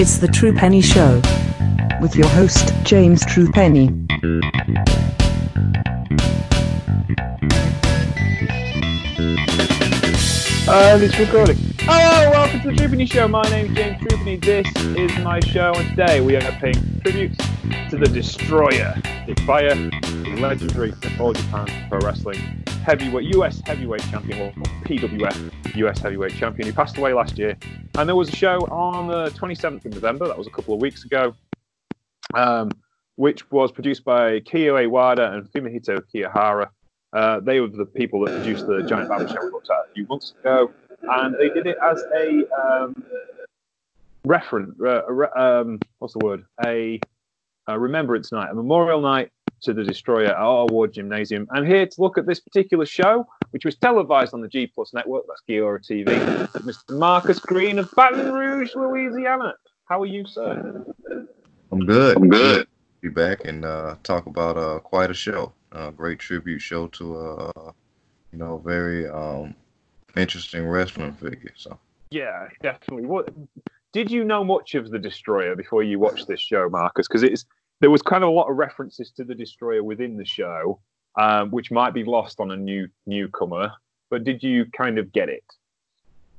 It's the True Penny Show with your host, James True Penny. And it's recording. Hello, welcome to the True Penny Show. My name is James True Penny. This is my show, and today we are paying tribute to the Destroyer, the fire, the legendary All Japan Pro Wrestling heavyweight US heavyweight champion, or PWF US heavyweight champion, who passed away last year. And there was a show on the 27th of November. That was a couple of weeks ago. Um, which was produced by Kiyo Iwata and Fumihito Kiyohara. Uh, they were the people that produced the Giant Baba show we looked at a few months ago, and they did it as a um, reference. Uh, um, what's the word? A, a remembrance night, a memorial night to the Destroyer at Ota Ward Gymnasium. I'm here to look at this particular show, which was televised on the G Plus network, that's Gaora TV, Mr. Marcus Green of Baton Rouge, Louisiana. How are you, sir? I'm good. I'm good. Be back and uh, talk about uh, quite a show. A great tribute show to a uh, you know very um, interesting wrestling figure. So Yeah, definitely. What did you know much of the Destroyer before you watched this show, Marcus? Because it's there was kind of a lot of references to the Destroyer within the show, um, which might be lost on a new newcomer. But did you kind of get it?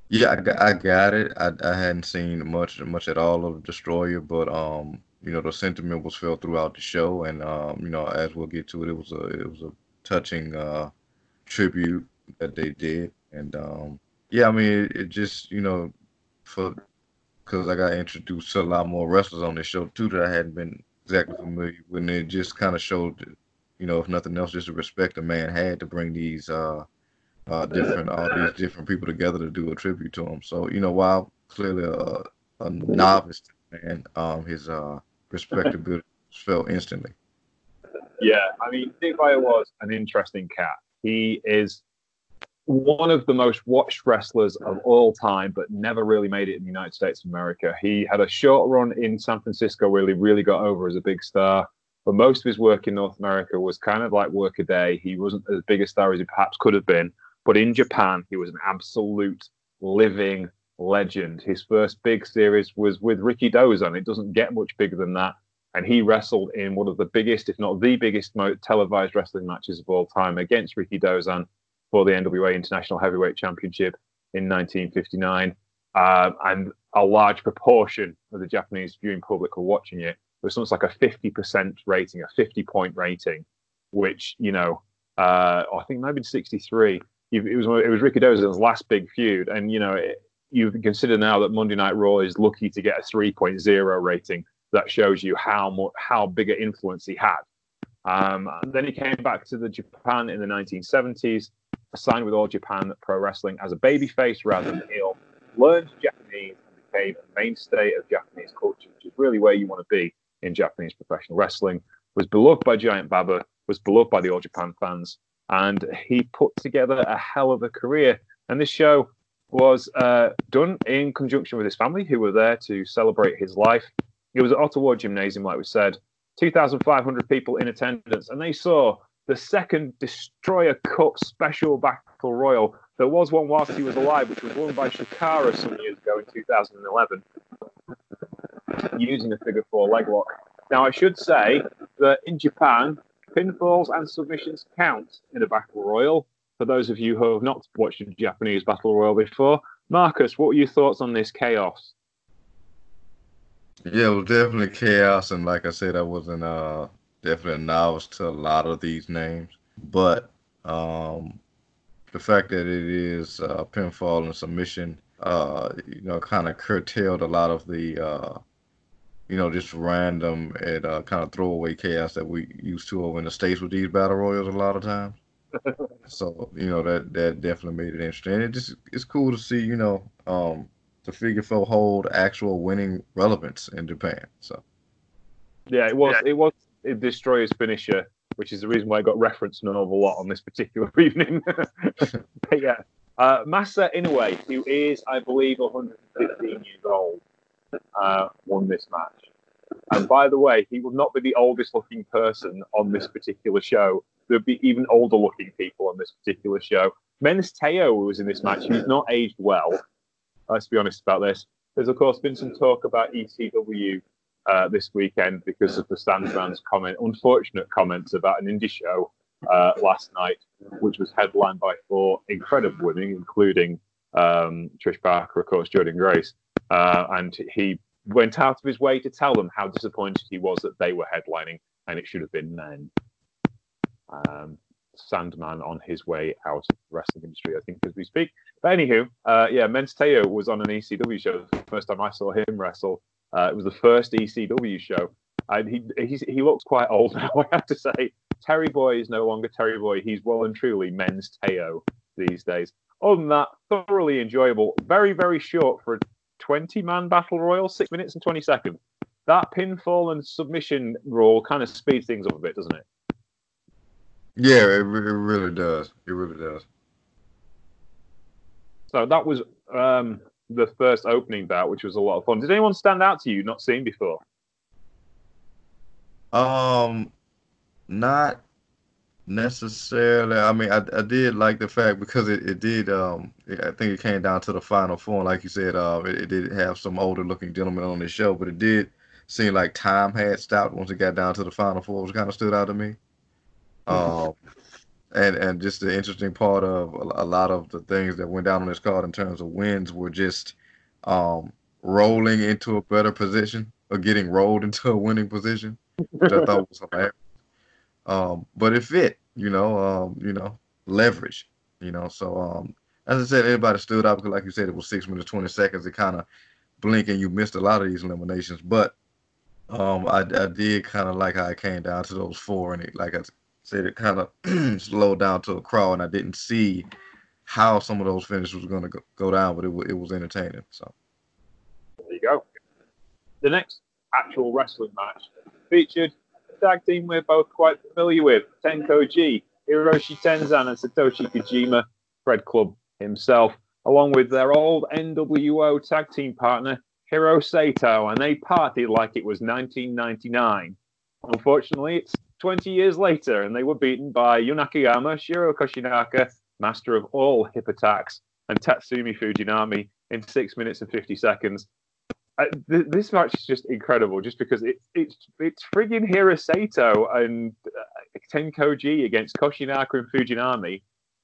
yeah, I got, it. I, I hadn't seen much much at all of Destroyer, but um, you know the sentiment was felt throughout the show, and um, you know as we'll get to it, it was a it was a touching uh, tribute that they did, and um, yeah, I mean it, it just you know for because I got introduced to a lot more wrestlers on this show too that I hadn't been exactly familiar with, and it just kind of showed, you know, if nothing else, just the respect a man had to bring these uh, uh, different all these different people together to do a tribute to him. So you know, while clearly a, a novice man, um, his uh, respectability felt instantly. Yeah, I mean, Dick Beyer was an interesting cat. He is one of the most watched wrestlers of all time, but never really made it in the United States of America. He had a short run in San Francisco where he really got over as a big star. But most of his work in North America was kind of like work a day. He wasn't as big a star as he perhaps could have been. But in Japan, he was an absolute living legend. His first big series was with Rikidozan. It doesn't get much bigger than that. And he wrestled in one of the biggest, if not the biggest, televised wrestling matches of all time against Rikidozan for the NWA International Heavyweight Championship in 1959. Um, and a large proportion of the Japanese viewing public were watching it. It was something like a 50% rating, a 50 point rating, which, you know, uh, I think maybe 63. It was, it was Rikidozan's last big feud. And, you know, it, you consider now that Monday Night Raw is lucky to get a 3.0 rating. That shows you how much, how big an influence he had. Um, then he came back to the Japan in the 1970s, signed with All Japan Pro Wrestling as a babyface rather than heel, learned Japanese and became a mainstay of Japanese culture, which is really where you want to be in Japanese professional wrestling. Was beloved by Giant Baba, was beloved by the All Japan fans, and he put together a hell of a career. And this show was uh, done in conjunction with his family, who were there to celebrate his life. It was at Ota Ward Gymnasium, like we said, 2,500 people in attendance, and they saw the second Destroyer Cup Special Battle Royal. There was one whilst he was alive, which was won by Shikara some years ago in 2011, using a figure four leg lock. Now, I should say that in Japan, pinfalls and submissions count in a battle royal. For those of you who have not watched a Japanese battle royal before, Marcus, what were your thoughts on this chaos? Yeah, it was definitely chaos, and like I said, I wasn't uh definitely a novice to a lot of these names, but um the fact that it is uh, pinfall and submission, uh, you know, kind of curtailed a lot of the, uh, you know, just random and uh, kind of throwaway chaos that we used to over in the states with these battle royals a lot of times. so you know that that definitely made it interesting. And it just it's cool to see, you know, um, the figure four hold actual winning relevance in Japan. So Yeah, it was. It was Destroyer's finisher, which is the reason why I got referenced an awful lot on this particular evening. but yeah, uh, Masao Inoue, who is, I believe, 115 years old, uh, won this match. And by the way, he will not be the oldest looking person on this particular show. There'll be even older looking people on this particular show. Men's Teioh was in this match. He's not aged well. Let's be honest about this. There's of course been some talk about ECW uh, this weekend because of the Sandman's comment, unfortunate comments about an indie show uh, last night, which was headlined by four incredible women, including um, Trish Barker, of course, Jordynne Grace, uh, and he went out of his way to tell them how disappointed he was that they were headlining and it should have been men. Um, Sandman on his way out of the wrestling industry, I think, as we speak. But anywho, uh, yeah, Men's Teioh was on an ECW show. The first time I saw him wrestle, uh, it was the first ECW show, and he he's, he looks quite old now. I have to say, Terry Boy is no longer Terry Boy. He's well and truly Men's Teioh these days. Other than that, thoroughly enjoyable. Very very short for a 20 man battle royal, six minutes and 20 seconds. That pinfall and submission rule kind of speeds things up a bit, doesn't it? Yeah, it, it really does. It really does. So that was um, the first opening bout, which was a lot of fun. Did anyone stand out to you not seen before? Um, not necessarily. I mean, I, I did like the fact because it, it did. Um, I think it came down to the final four. Like you said, uh, it, it did have some older looking gentlemen on the show, but it did seem like time had stopped once it got down to the final four, which kind of stood out to me. Um, and and just the interesting part of a, lot of the things that went down on this card in terms of wins were just um, rolling into a better position or getting rolled into a winning position, which I thought was hilarious. Um, but it fit, you know, um, you know, leverage, you know. So um, as I said, everybody stood up because, like you said, it was six minutes twenty seconds. It kind of blink and you missed a lot of these eliminations, but um, I, I did kind of like how it came down to those four, and it, like I said, it kind of slowed down to a crawl, and I didn't see how some of those finishes was going to go, down, but it, it was entertaining. So there you go. The next actual wrestling match featured a tag team we're both quite familiar with: Tenko-G, Hiroshi Tenzan, and Satoshi Kojima, Fred Club himself, along with their old NWO tag team partner Hiro Saito, and they partied like it was 1999. Unfortunately, it's 20 years later, and they were beaten by Jun Akiyama, Shiro Koshinaka, master of all hip attacks, and Tatsumi Fujinami in six minutes and 50 seconds. Th- this match is just incredible, just because it's it's it's friggin' Hiro Saito and uh, Tenko-G against Koshinaka and Fujinami,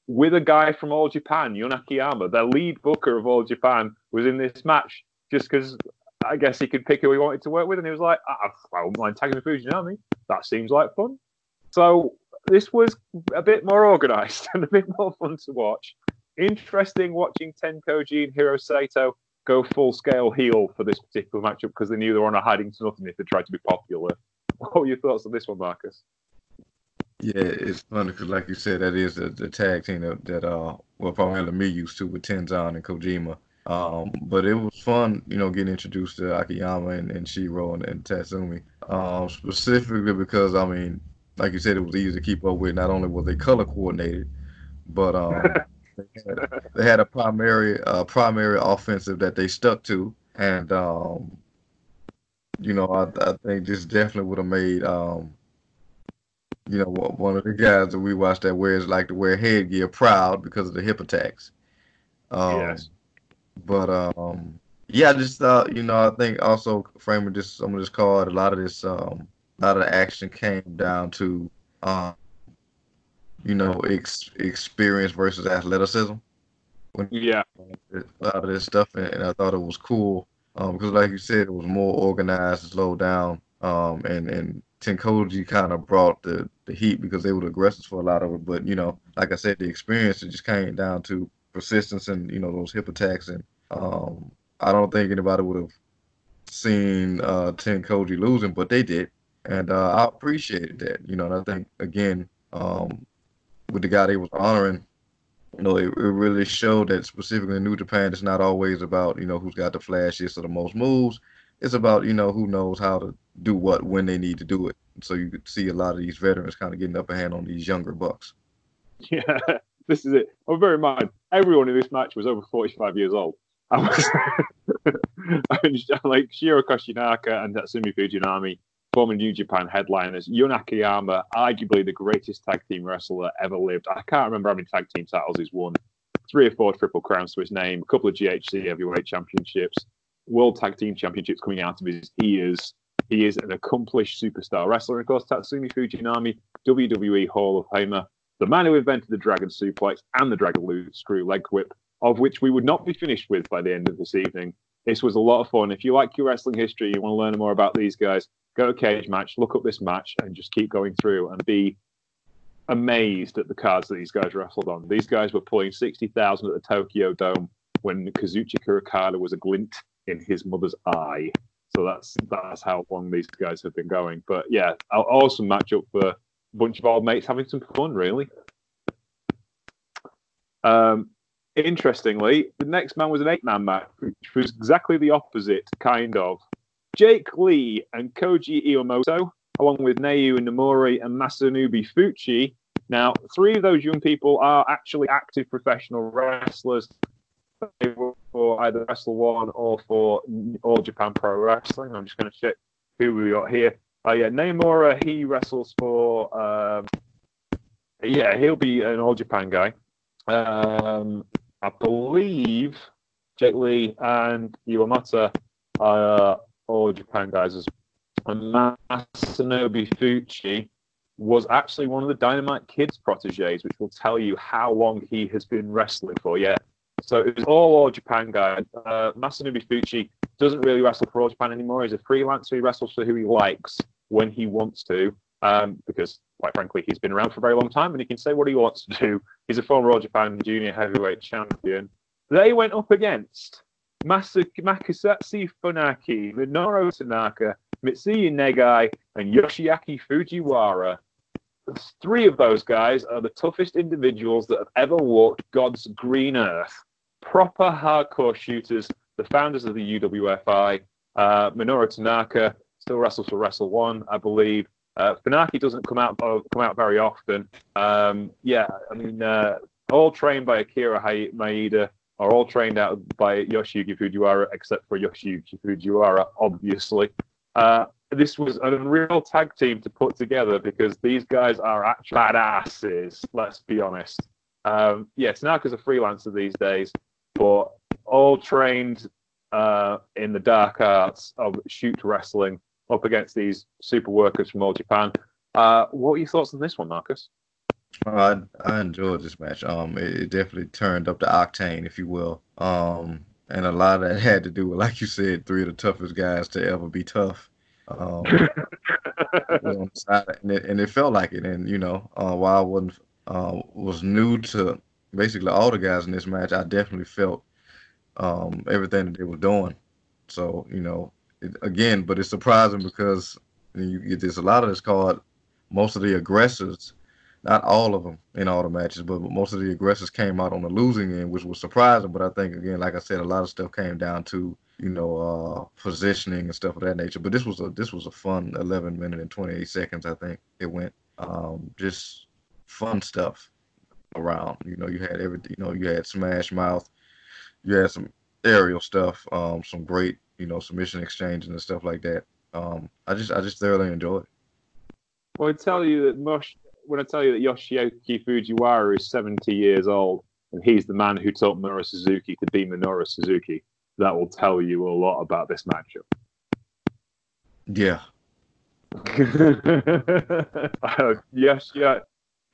with a guy from All Japan, Jun Akiyama, their lead booker of All Japan, was in this match just because I guess he could pick who he wanted to work with, and he was like, ah, I don't mind tagging the Fujinami. That seems like fun. So this was a bit more organised and a bit more fun to watch. Interesting watching Tenko-G and Hiro Saito go full scale heel for this particular matchup because they knew they were on a hiding to nothing if they tried to be popular. What were your thoughts on this one, Marcus? Yeah, it's funny because, like you said, that is the, the tag team that, that uh, well, probably me used to with Tenzan and Kojima. Um, but it was fun, you know, getting introduced to Akiyama and, and Shiro and, and Tatsumi. Um, specifically because I mean, like you said, it was easy to keep up with. Not only were they color coordinated, but um, they, had, they, had, a primary uh, primary offensive that they stuck to, and um, you know, I, I think this definitely would have made um, you know, one of the guys that we watched that wears like to wear headgear proud because of the hip attacks. Um, yes. But um, yeah, I just thought you know I think also framing this some of this card, a lot of this um, a lot of the action came down to um, you know ex- experience versus athleticism. When yeah, a lot of this stuff, and, and I thought it was cool um, because, like you said, it was more organized slowed down. Um, and and Tenko-G kind of brought the the heat because they were aggressive for a lot of it. But you know, like I said, the experience it just came down to persistence and you know those hip attacks and um, I don't think anybody would have seen uh, Tenko-G losing, but they did, and uh, I appreciated that. You know, and I think again um, with the guy they was honoring, you know, it, it, really showed that specifically in New Japan, it's not always about you know who's got the flashiest or the most moves. It's about you know who knows how to do what when they need to do it. So you could see a lot of these veterans kind of getting up a hand on these younger bucks. Yeah, this is it. Oh, in mind, everyone in this match was over 45 years old. I was like Shiro Koshinaka and Tatsumi Fujinami, former New Japan headliners. Jun Akiyama, arguably the greatest tag team wrestler ever lived. I can't remember how many tag team titles he's won. Three or four triple crowns to his name, a couple of GHC heavyweight championships. World Tag Team Championships coming out of his ears. He is an accomplished superstar wrestler. Of course, Tatsumi Fujinami, WWE Hall of Famer, the man who invented the Dragon Suplex and the Dragon Screw Leg Whip, of which we would not be finished with by the end of this evening. This was a lot of fun. If you like your wrestling history, you want to learn more about these guys, go to Cage Match, look up this match, and just keep going through and be amazed at the cards that these guys wrestled on. These guys were pulling 60,000 at the Tokyo Dome when Kazuchika Okada was a glint in his mother's eye. So that's that's how long these guys have been going. But yeah, awesome matchup for bunch of old mates having some fun, really. Um, interestingly, the next man was an eight-man match, which was exactly the opposite, kind of. Jake Lee and Koji Iwamoto along with Naoya Nomura and Masanobu Fuchi. Now, three of those young people are actually active professional wrestlers. They were for either Wrestle One or for All Japan Pro Wrestling. I'm just going to check who we got here. Oh, uh, yeah, Naomura, he wrestles for, um, yeah, he'll be an All Japan guy. Um, I believe Jake Lee and Iwamata are All Japan guys as Masanobu Fuchi was actually one of the Dynamite Kids proteges, which will tell you how long he has been wrestling for. Yeah. So it was all All Japan guy. Uh, Masanobu Fuchi doesn't really wrestle for All Japan anymore. He's a freelancer. He wrestles for who he likes when he wants to, um, because quite frankly, he's been around for a very long time and he can say what he wants to do. He's a former All Japan Junior Heavyweight Champion. They went up against Masu- Makusatsu Funaki, Minoru Tanaka, Mitsuya Nagai, and Yoshiaki Fujiwara. Three of those guys are the toughest individuals that have ever walked God's green earth. Proper hardcore shooters, the founders of the UWFI. Uh, Minoru Tanaka still wrestles for Wrestle One, I believe. Uh, Funaki doesn't come out uh, come out very often. Um, yeah, I mean, uh, all trained by Akira Maeda, are all trained out by Yoshiaki Fujiwara, except for Yoshiaki Fujiwara, obviously. Uh, this was an unreal tag team to put together because these guys are actual badasses. Let's be honest. Um, yeah, Tanaka's a freelancer these days, but all trained uh, in the dark arts of shoot wrestling up against these super workers from all Japan. Uh, what are your thoughts on this one, Marcus? I I enjoyed this match. Um, it, it, definitely turned up the octane, if you will. Um, and a lot of that had to do with, like you said, three of the toughest guys to ever be tough. Um, and, it, and, it, felt like it. And you know, uh, while I wasn't uh, was new to basically all the guys in this match, I definitely felt um, everything that they were doing. So you know, it, again, but it's surprising because you get this a lot of this called most of the aggressors not all of them in all the matches, but most of the aggressors came out on the losing end, which was surprising. But I think again, like I said, a lot of stuff came down to you know uh, positioning and stuff of that nature. But this was a this was a fun 11 minute and 28 seconds. I think it went um, just fun stuff around. You know, you had everything. You know, you had Smash Mouth, you had some aerial stuff, um, some great you know submission exchanges and stuff like that. Um, I just I just thoroughly enjoy It. Well, I tell you that Mush when I tell you that Yoshiaki Fujiwara is 70 years old and he's the man who taught Minoru Suzuki to be Minoru Suzuki, that will tell you a lot about this matchup. Yeah. uh, yes, yeah.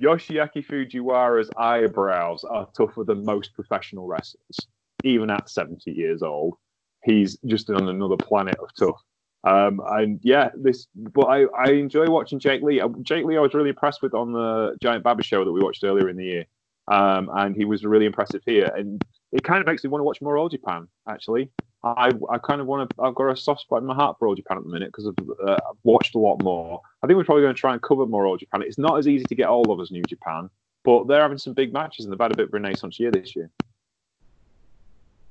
Yoshiaki Fujiwara's eyebrows are tougher than most professional wrestlers, even at 70 years old. He's just on another planet of tough. Um, and yeah, this, but I, I enjoy watching Jake Lee. Uh, Jake Lee, I was really impressed with on the Giant Baba show that we watched earlier in the year. Um, and he was really impressive here. And it kind of makes me want to watch more All Japan, actually. I, I kind of want to, I've got a soft spot in my heart for All Japan at the minute because I've, uh, I've watched a lot more. I think we're probably going to try and cover more All Japan. It's not as easy to get all of us New Japan, but they're having some big matches and they've had a bit of renaissance year this year.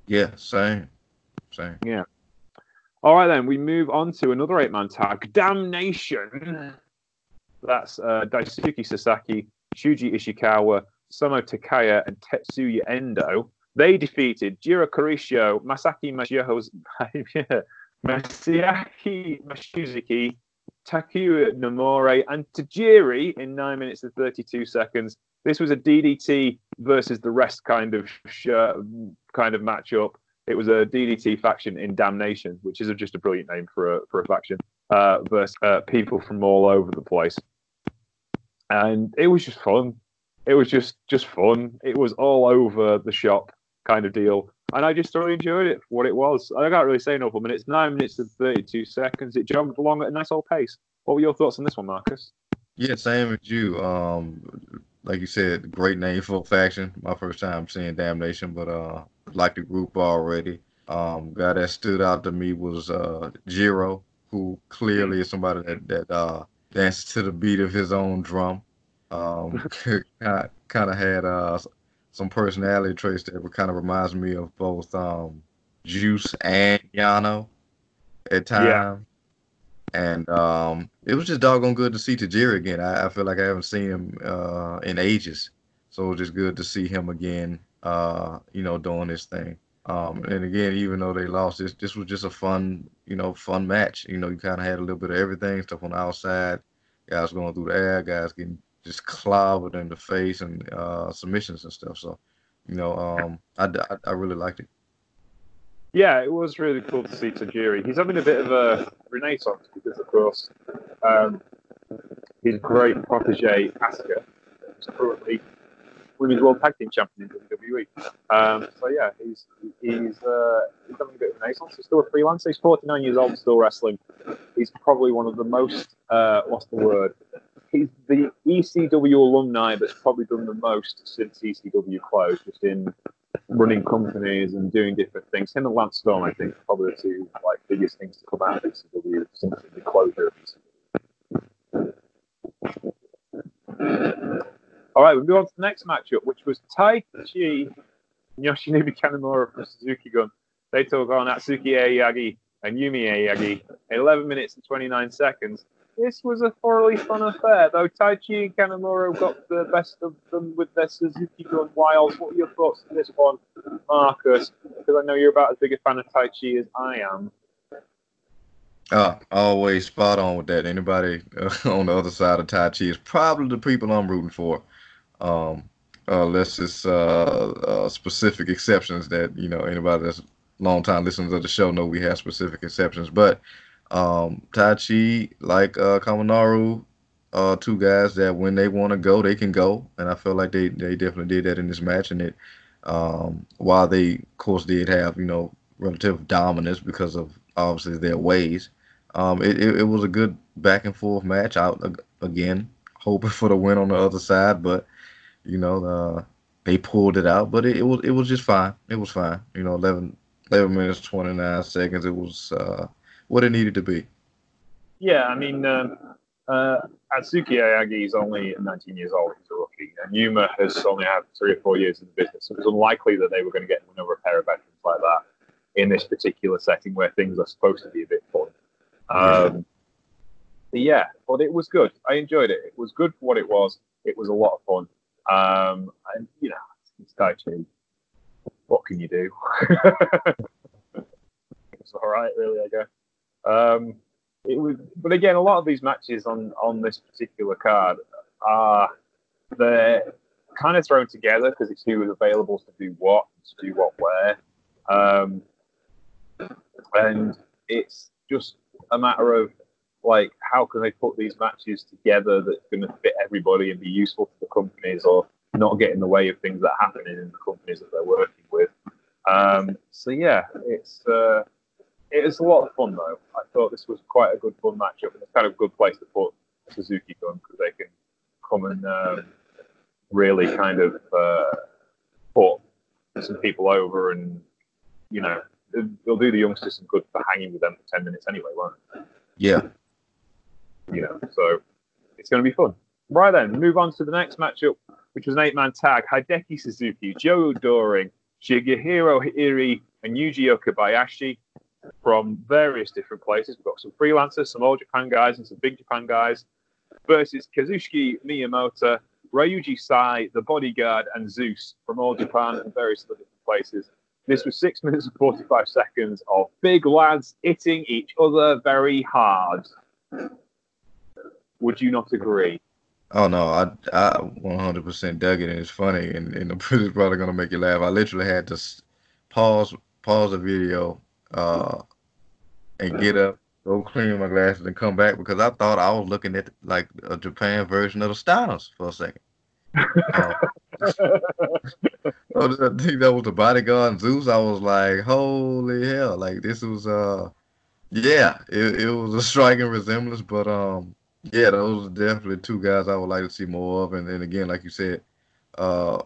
Yeah, same. Same. Yeah. All right, then we move on to another eight-man tag, Damnation. That's uh, Daisuke Sasaki, Shuji Ishikawa, Soma Takao, and Tetsuya Endo. They defeated Jiro Kuroshio, Masaki Masayaki Mochizuki, Takuya Nomura, and Tajiri in 9 minutes and 32 seconds. This was a DDT versus the rest kind of sh- kind of matchup it was a DDT faction in Damnation, which is just a brilliant name for a for a faction, uh, versus uh, people from all over the place, and it was just fun. It was just just fun. It was all over the shop kind of deal, and I just thoroughly enjoyed it for what it was. I can't really say no for minutes. Nine minutes and thirty-two seconds. It jumped along at a nice old pace. What were your thoughts on this one, Marcus? Yeah, same as you. Um, like you said, great name for a faction. My first time seeing Damnation, but uh, like the group already. Um, guy that stood out to me was uh Jiro, who clearly is somebody that that uh dances to the beat of his own drum. Um, kind of had uh some personality traits that kind of reminds me of both um Juice and Yano at times. And um, it was just doggone good to see Tajiri again. I, I feel like I haven't seen him uh, in ages, so it was just good to see him again. Uh, you know, doing this thing. Um, and again, even though they lost, this this was just a fun, you know, fun match. You know, you kind of had a little bit of everything, stuff on the outside, guys going through the air, guys getting just clobbered in the face, and uh, submissions and stuff. So, you know, um, I, I, I really liked it. Yeah, it was really cool to see Tajiri. He's having a bit of a renaissance because, of course, um, his great protege Asuka is currently Women's World Tag Team Champion in WWE. Um, so yeah, he's he's uh, he's having a bit of a renaissance. He's still a freelancer. He's 49 years old, still wrestling. He's probably one of the most uh, what's the word? He's the ECW alumni that's probably done the most since ECW closed, just in running companies and doing different things. Him and Lance Storm, I think, probably the two like biggest things to come out of ECW since the closure of. All right, we move on to the next matchup, which was Tai Chi Yoshinobu Kanemaru from Suzuki Gun. They took on Atsuki Aoyagi and Yuma Aoyagi 11 minutes and 29 seconds. This was a thoroughly fun affair, though Taichi and Kanemaru got the best of them with their Suzuki Gun Wiles. What are your thoughts on this one, Marcus? Because I know you're about as big a fan of Taichi as I am. Uh, always spot on with that. Anybody uh, on the other side of Taichi is probably the people I'm rooting for. Um, uh, unless it's uh, uh, specific exceptions that you know anybody that's long time listeners of the show know we have specific exceptions. But um, Taichi, like uh, Kanemaru, uh, two guys that when they want to go, they can go, and I feel like they they definitely did that in this match. And it, um, while they of course did have you know relative dominance because of obviously their ways, um, it, it, it was a good back and forth match. Out again, hoping for the win on the other side, but you know, uh, they pulled it out, but it, it, was it was just fine. It was fine. You know, 11, 11 minutes twenty nine seconds. It was uh, what it needed to be. Yeah, I mean, um, uh, Atsuki Aoyagi is only 19 years old. He's a rookie, and Yuma has only had three or four years in the business. It was unlikely that they were going to get another pair of veterans like that in this particular setting where things are supposed to be a bit fun. Um, yeah. yeah, but it was good. I enjoyed it. It was good for what it was. It was a lot of fun. Um, and you know, it's Taichi. What can you do? it's all right, really. I guess. Um, it was, but again, a lot of these matches on on this particular card are they're kind of thrown together because it's who is available to do what, to do what where, um, and it's just a matter of like how can they put these matches together that's going to fit everybody and be useful to the companies or not get in the way of things that are happening in the companies that they're working with. Um, so yeah, it's uh, it is a lot of fun though. I thought this was quite a good fun matchup and it's kind of a good place to put Suzuki Gun because they can come and um, really kind of uh, put some people over and you know they'll do the youngsters some good for hanging with them for 10 minutes anyway, won't it? Yeah, you know, so it's going to be fun. Right then, move on to the next matchup, which was an eight-man tag: Hideki Suzuki, Joe Doering, Shigehiro Irie, and Yuji Okabayashi from various different places. We've got some freelancers, some All Japan guys, and some big Japan guys versus Kazuchika Miyamoto, Ryuji Sai, the bodyguard, and Zeus from all Japan and various other different places. This was six minutes and 45 seconds of big lads hitting each other very hard. Would you not agree? Oh no, I I 100% dug it, and it's funny, and, and it's probably gonna make you laugh. I literally had to pause pause the video, uh, and get up, go clean my glasses, and come back because I thought I was looking at like a Japan version of the Steiners for a second. Uh, I think that was the bodyguard and Zeus. I was like, holy hell! Like this was uh, yeah, it, it was a striking resemblance, but um, yeah, those are definitely two guys I would like to see more of. And then again, like you said, uh,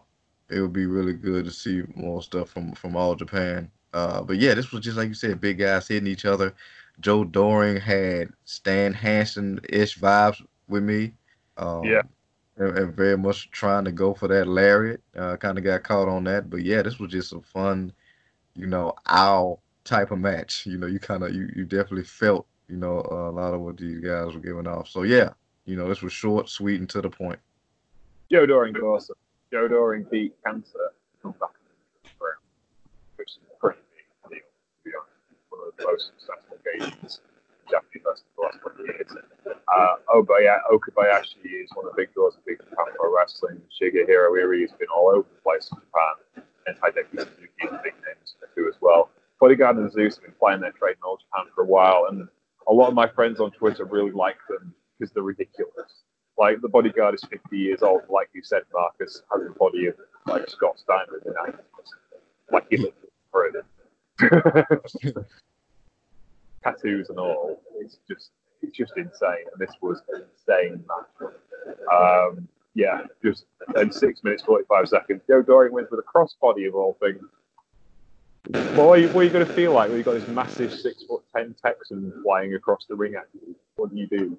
it would be really good to see more stuff from from all Japan. Uh, but yeah, this was just like you said, big guys hitting each other. Joe Doering had Stan Hansen ish vibes with me. Um, Yeah. And, and very much trying to go for that lariat. Uh, kind of got caught on that, but yeah, this was just a fun, you know, owl type of match. You know, you kind of you you definitely felt you know a lot of what these guys were giving off. So yeah, you know, this was short, sweet, and to the point. Joe Doering awesome. Joe Doering beat Cancer come back in the round, which is a pretty big deal, to be honest. One of most successful games in Japanese wrestling for the last 20 years. Uh, Obaya, Okabayashi is one of the big draws of big Japan pro wrestling. Shigehiro Iri has been all over the place in Japan, and Hideki Suzuki is a big name too as well. Bodyguard and Zeus have been playing their trade in all Japan for a while, and a lot of my friends on Twitter really like them because they're ridiculous. Like the bodyguard is 50 years old, like you said, Marcus has the body of like Scott Steiner in the 90s. Like he looked for it. Tattoos and all. It's just it's just insane. And this was an insane match. Um, yeah, just in six minutes, 45 seconds. Joe Doering wins with a crossbody of all things. What are you, what are you going to feel like when you've got this massive six foot ten Texan flying across the ring at you? What do you do?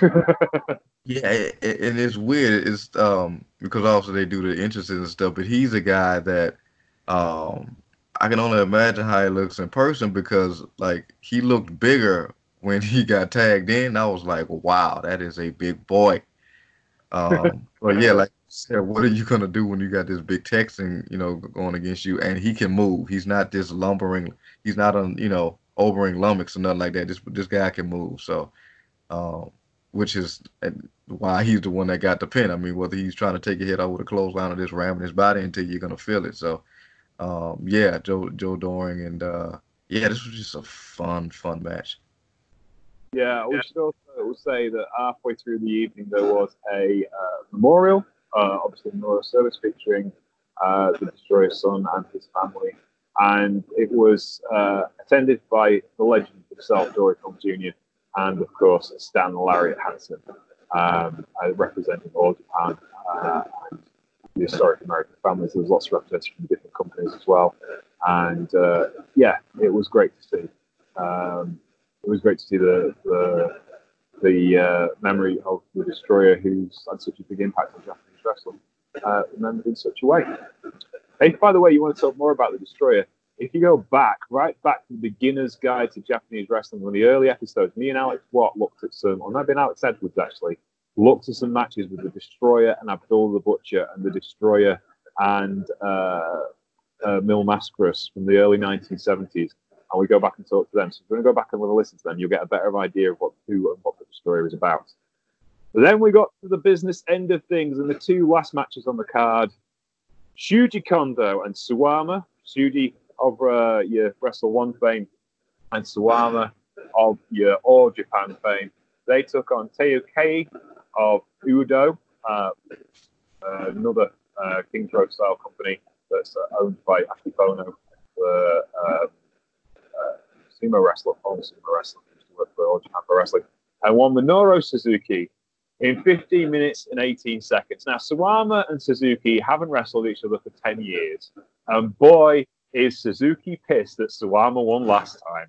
Yeah, it, it- and it's weird. It's um because also they do the entrances and stuff, but he's a guy that um I can only imagine how he looks in person because like he looked bigger when he got tagged in. I was like, wow, that is a big boy. Um, but yeah, like said, what are you gonna do when you got this big Texan, you know, going against you, and he can move. He's not this lumbering. He's not on, you know, overing lummox or nothing like that. This this guy can move. So, um, which is why he's the one that got the pin. I mean, whether he's trying to take a hit out with a clothesline or just ramming his body until you're gonna feel it. So, um, yeah, Joe Joe Doering and uh, yeah, this was just a fun fun match. Yeah, we should also say that halfway through the evening there was a uh, memorial, uh, obviously a memorial service featuring uh, the Destroyer's son and his family, and it was uh, attended by the legend himself, Dory Funk Jr., and of course Stan Lariat Hansen, um, uh, representing all Japan uh, and the historic American families. There was lots of representatives from different companies as well, and uh, yeah, it was great to see. Um, it was great to see the the, the uh, memory of the destroyer who's had such a big impact on Japanese wrestling uh, remembered in such a way. Hey, by the way, you want to talk more about the destroyer? If you go back, right back to the beginner's guide to Japanese wrestling, one of the early episodes, me and Alex Watt looked at some, or maybe Alex Edwards actually, looked at some matches with the destroyer and Abdul the Butcher and the destroyer and uh, uh, Mil Mascaras from the early 1970s and we go back and talk to them. So if you're going to go back and listen to them, you'll get a better idea of what who and what the story is about. But then we got to the business end of things, and the two last matches on the card: Shuji Kondo and Suwama. Shuji of uh, your Wrestle One fame, and Suwama of your All Japan fame. They took on Teo of Udo, uh, uh, another uh, King Pro style company that's uh, owned by Akebono. The uh, sumo wrestler, former sumo wrestler, used to work for All Japan Wrestling, and won Minoru Suzuki in 15 minutes and 18 seconds. Now, Suwama and Suzuki haven't wrestled each other for 10 years, and boy, is Suzuki pissed that Suwama won last time.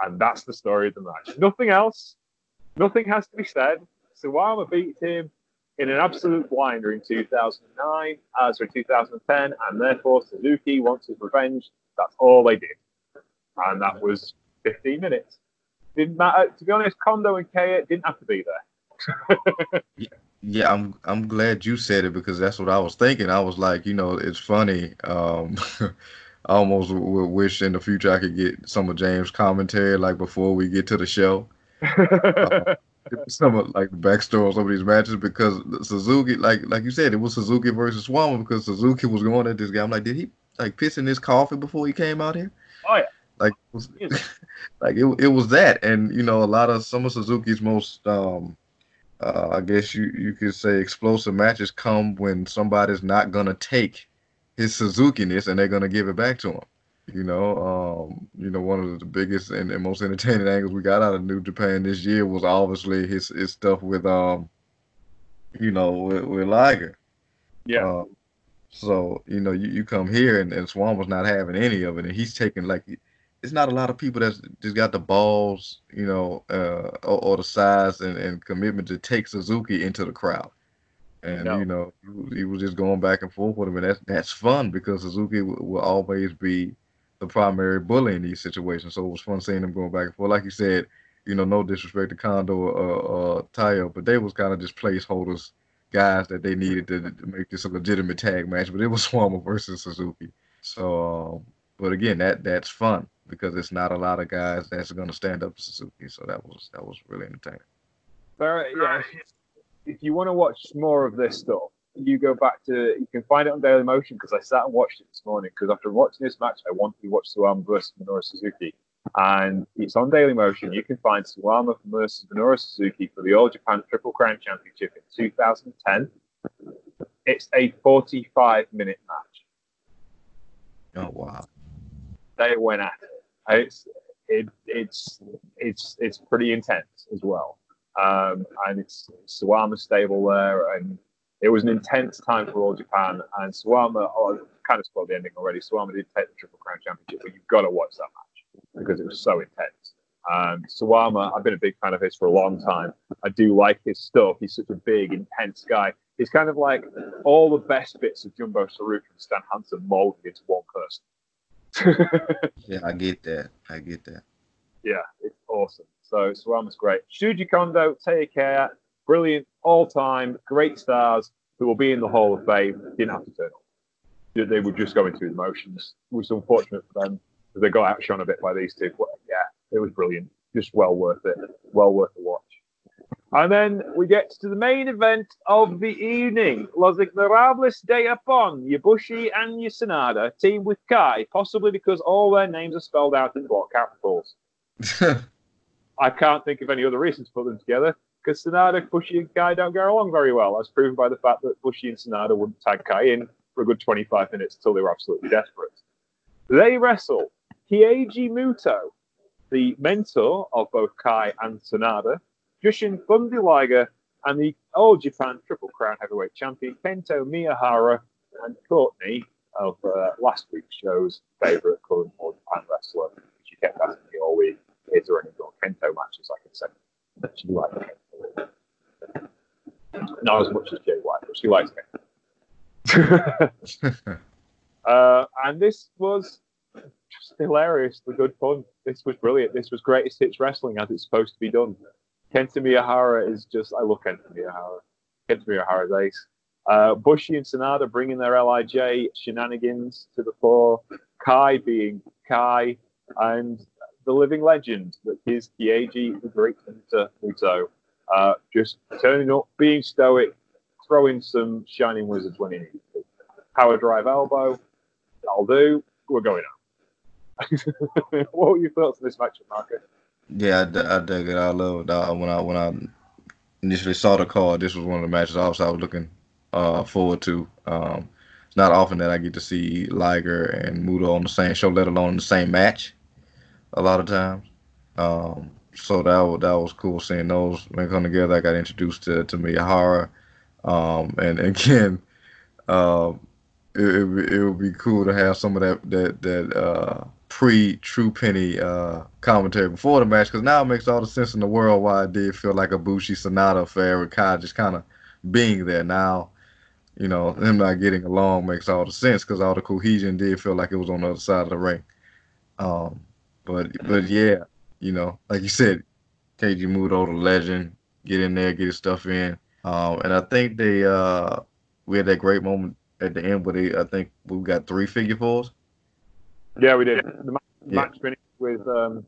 And that's the story of the match. Nothing else. Nothing has to be said. Suwama beat him in an absolute blinder in 2009, uh, sorry, 2010, and therefore Suzuki wants his revenge. That's all they did. And that was 15 minutes. Didn't matter. To be honest, Kondo and Kaya didn't have to be there. Yeah, I'm I'm glad you said it because that's what I was thinking. I was like, you know, it's funny. Um, I almost w- wish in the future I could get some of James' commentary, like before we get to the show. Uh, some of like the backstory of some of these matches because Suzuki, like like you said, it was Suzuki versus Suwama because Suzuki was going at this guy. I'm like, did he like piss in his coffee before he came out here? Oh yeah. Like, it was, like it, it was that, and you know, a lot of some of Suzuki's most, um, uh, I guess you you could say, explosive matches come when somebody's not gonna take his Suzuki-ness and they're gonna give it back to him. You know, um, you know, one of the biggest and, and, most entertaining angles we got out of New Japan this year was obviously his his stuff with um, you know, with, with Liger. Yeah. Uh, so you know, you, you come here and, and Swan was not having any of it, and he's taking like it's not a lot of people that's just got the balls, you know, uh, or, or, the size and, and commitment to take Suzuki into the crowd. And no. you know, he, was just going back and forth with him, and that's that's fun because Suzuki will, will always be the primary bully in these situations. So it was fun seeing them going back and forth. Like you said, you know, no disrespect to Kondo or, or Tayo, but they was kind of just placeholders, guys that they needed to, to, make this a legitimate tag match. But it was Suwama versus Suzuki. So, um, but again, that that's fun because it's not a lot of guys that's going to stand up to Suzuki. So that was that was really entertaining. Very yeah. If you want to watch more of this stuff, you go back to you can find it on Daily Motion because I sat and watched it this morning because after watching this match, I wanted to watch Suwama versus Minoru Suzuki, and it's on Daily Motion. You can find Suwama versus Minoru Suzuki for the All Japan Triple Crown Championship in 2010. It's a 45 minute match. Oh wow! They went at it. It's it, it's it's it's pretty intense as well, um, and it's Suwama stable there, and it was an intense time for All Japan. And Suwama, oh, kind of spoiled the ending already. Suwama did take the Triple Crown Championship, but you've got to watch that match because it was so intense. Um, Suwama, I've been a big fan of his for a long time. I do like his stuff. He's such a big, intense guy. He's kind of like all the best bits of Jumbo Tsuruta and Stan Hansen molded into one person. yeah, I get that. I get that. Yeah, it's awesome. So Suwama's great. Shuji Kondo, take care. Brilliant, all time, great stars who will be in the Hall of Fame. Didn't have to turn up. They were just going through the motions. It was unfortunate for them because they got outshone a bit by these two. But yeah, it was brilliant. Just well worth it. Well worth the watch. And then we get to the main event of the evening. Los Ingobernables de Japón, Yabushi and Sanada, team with Kai, possibly because all their names are spelled out in block capitals. I can't think of any other reason to put them together because Sanada, Bushi, and Kai don't get along very well, as proven by the fact that Bushi and Sanada wouldn't tag Kai in for a good 25 minutes until they were absolutely desperate. They wrestle Keiji Muto, the mentor of both Kai and Sanada, Jushin Thunder and the All Japan Triple Crown Heavyweight Champion Kento Miyahara and Courtney of uh, last week's show's favourite current All Japan wrestler. which She kept asking me all week, is there any good Kento matches I can Kento. Not as much as Jay White, but she likes Kento. uh, and this was just hilarious, the good fun. This was brilliant. This was greatest hits wrestling as it's supposed to be done. Kento Miyahara is just, I love Kento Miyahara. Kento Miyahara is ace. Uh, Bushi and Sanada bringing their LIJ shenanigans to the fore. Kai being Kai, and the living legend that is Keiji, the great Kenta Muto. Uh, just turning up, being stoic, throwing some shining wizards when he needs to. Power drive elbow, that'll do. We're going on. what were your thoughts on this match, Marcus? Yeah, I, I dug it. I uh, when I when I initially saw the card. This was one of the matches I was, I was looking uh, forward to. Um, it's not often that I get to see Liger and Muto on the same show, let alone in the same match. A lot of times, um, so that was, that was cool seeing those when come together. I got introduced to to Miyahara, um, and again, uh, it, it, it would be cool to have some of that that that uh, pre True Penny uh, commentary before the match because now it makes all the sense in the world why it did feel like a Bushi Sanada affair with Kai just kind of being there. Now, you know, them not getting along makes all the sense because all the cohesion did feel like it was on the other side of the ring. Um, but but yeah, you know, like you said, Keiji Muto, the legend, get in there, get his stuff in. Um, and I think they uh, we had that great moment at the end where they I think we got three figure fours. Yeah, we did. The match, yeah. match finished with um,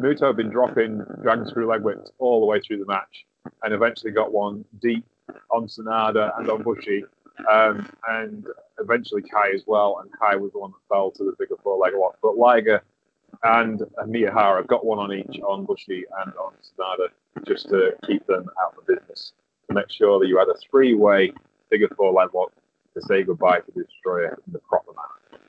Muto had been dropping dragon screw leg whips all the way through the match, and eventually got one deep on Sanada and on Bushi, Um, and eventually Kai as well. And Kai was the one that fell to the figure four leg lock. But Liger and Miyahara got one on each on Bushi and on Sanada just to keep them out of business to make sure that you had a three way figure four leg lock to say goodbye to the destroyer in the proper manner.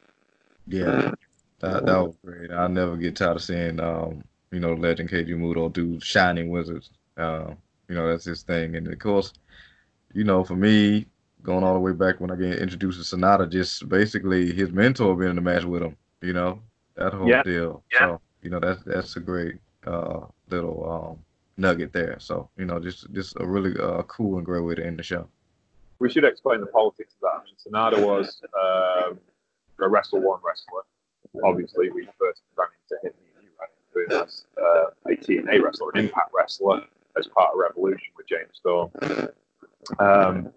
Yeah, that, that was great. I'll never get tired of seeing, um, you know, Legend Keiji Muto do Shining Wizards. Uh, you know, that's his thing. And of course, you know, for me, going all the way back when I get introduced to Sanada, just basically his mentor being in the match with him, you know, that whole Yeah. deal. Yeah. So, you know, that's that's a great uh, little um, nugget there. So, you know, just just a really uh, cool and great way to end the show. We should explain the politics of that. I mean, Sanada was um, a Wrestle One wrestler. Obviously, we first ran into him he ran into him as uh, a TNA wrestler, an Impact wrestler, as part of Revolution with James Storm. Um,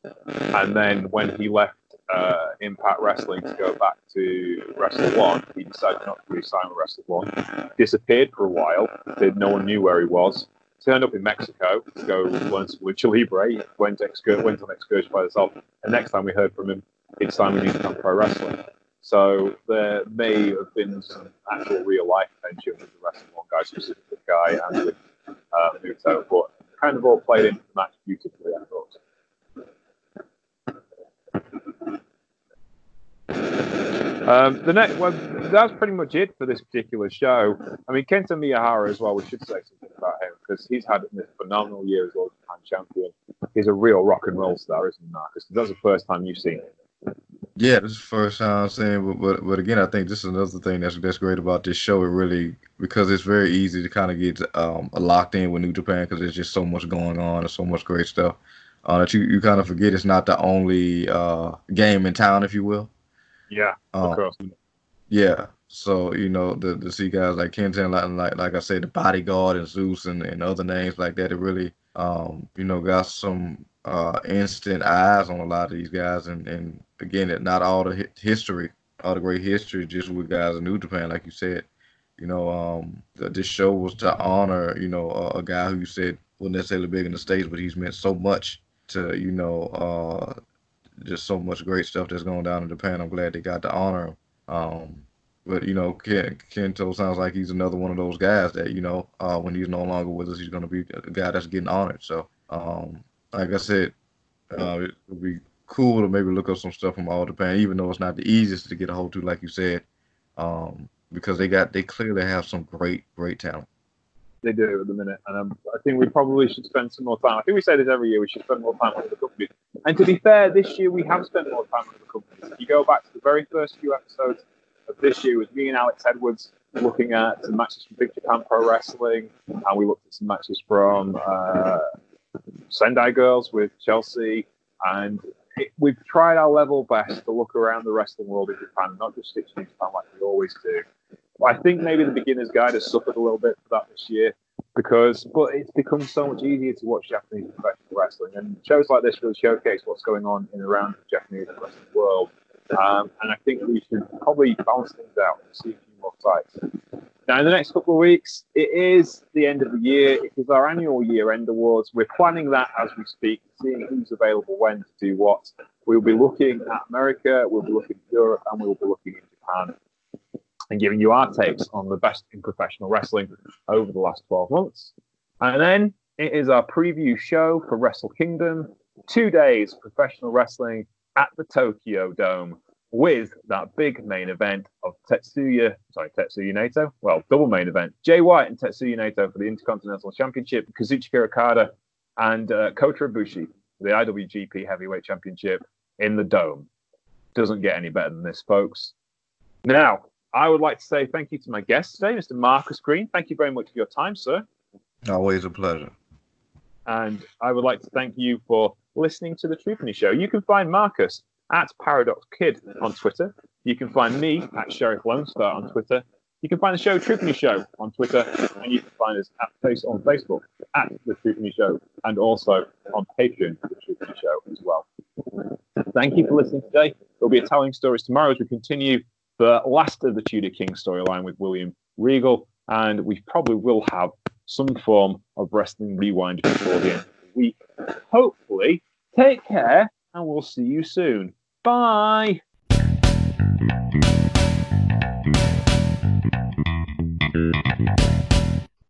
and then when he left uh, Impact Wrestling to go back to Wrestle One, he decided not to re-sign with Wrestle One. Disappeared for a while. Did no one knew where he was. Turned up in Mexico to go learn some lucha libre. Went excur- went on excursion by himself. And next time we heard from him, he'd signed with New Japan Pro Wrestling. So there may have been some actual real life tension with the Wrestle One guy, specifically the guy, and with uh, Muto, but kind of all played into the match beautifully, I thought. Um, the next, well, that's pretty much it for this particular show. I mean, Kento Miyahara as well. We should say something about him because he's had a phenomenal year as All Japan champion. He's a real rock and roll star, isn't he, Marcus? That's the first time you've seen him. Yeah, this is the first time I'm saying, but, but but again, I think this is another thing that's that's great about this show. It really because it's very easy to kind of get um, locked in with New Japan because there's just so much going on and so much great stuff uh, that you, you kind of forget it's not the only uh, game in town, if you will. Yeah, Um. Yeah. So you know the to see guys like Kenton, like like like I say, the bodyguard and Zeus and, and other names like that, it really um you know got some uh instant eyes on a lot of these guys, and and again, it not all the hi- history, all the great history, just with guys in New Japan, like you said. You know, um, th- this show was to honor you know a, a guy who you said wasn't necessarily big in the states, but he's meant so much to you know uh just so much great stuff that's going down in Japan. I'm glad they got to honor him. Um, but you know, Ken, Kento sounds like he's another one of those guys that you know, uh, when he's no longer with us, he's going to be a guy that's getting honored. So, um, like I said, uh, it would be cool to maybe look up some stuff from All Japan, even though it's not the easiest to get a hold to, like you said, um, because they got they clearly have some great great talent. They do at the minute, and um, I think we probably should spend some more time. I think we say this every year. We should spend more time with the companies. And to be fair, this year we have spent more time with the companies. If you go back to the very first few episodes of this year, was me and Alex Edwards looking at some matches from Big Japan Pro Wrestling, and we looked at some matches from uh, Sendai Girls with Chelsea, and it, we've tried our level best to look around the wrestling world in Japan, not just stick to Japan like we always do. I think maybe the beginner's guide has suffered a little bit for that this year because, but it's become so much easier to watch Japanese professional wrestling, and shows like this really showcase what's going on in around the Japanese wrestling world. Um, and I think we should probably balance things out and see a few more fights. Now, in the next couple of weeks, it is the end of the year. It is our annual year-end awards. We're planning that as we speak, seeing who's available when to do what. We'll be looking at America, we'll be looking at Europe, and we'll be looking in Japan and giving you our takes on the best in professional wrestling over the last 12 months. And then it is our preview show for Wrestle Kingdom. Two days professional wrestling at the Tokyo Dome with that big main event of Tetsuya, sorry, Tetsuya Naito. Well, double main event. Jay White and Tetsuya Naito for the Intercontinental Championship, Kazuchika Okada and uh, Kota Ibushi for the IWGP Heavyweight Championship in the Dome. Doesn't get any better than this, folks. Now, I would like to say thank you to my guest today, Mr. Marcus Green. Thank you very much for your time, sir. Always a pleasure. And I would like to thank you for listening to the Truthany Show. You can find Marcus at Paradox Kid on Twitter. You can find me at Sheriff Lone Star on Twitter. You can find the show Truthany Show on Twitter, and you can find us at face on Facebook at the Truthany Show, and also on Patreon the Truthany Show as well. Thank you for listening today. There'll be a telling stories tomorrow as we continue the last of the Tudor King storyline with William Regal, and we probably will have some form of wrestling rewind before the end of the week. Hopefully, take care and we'll see you soon. Bye.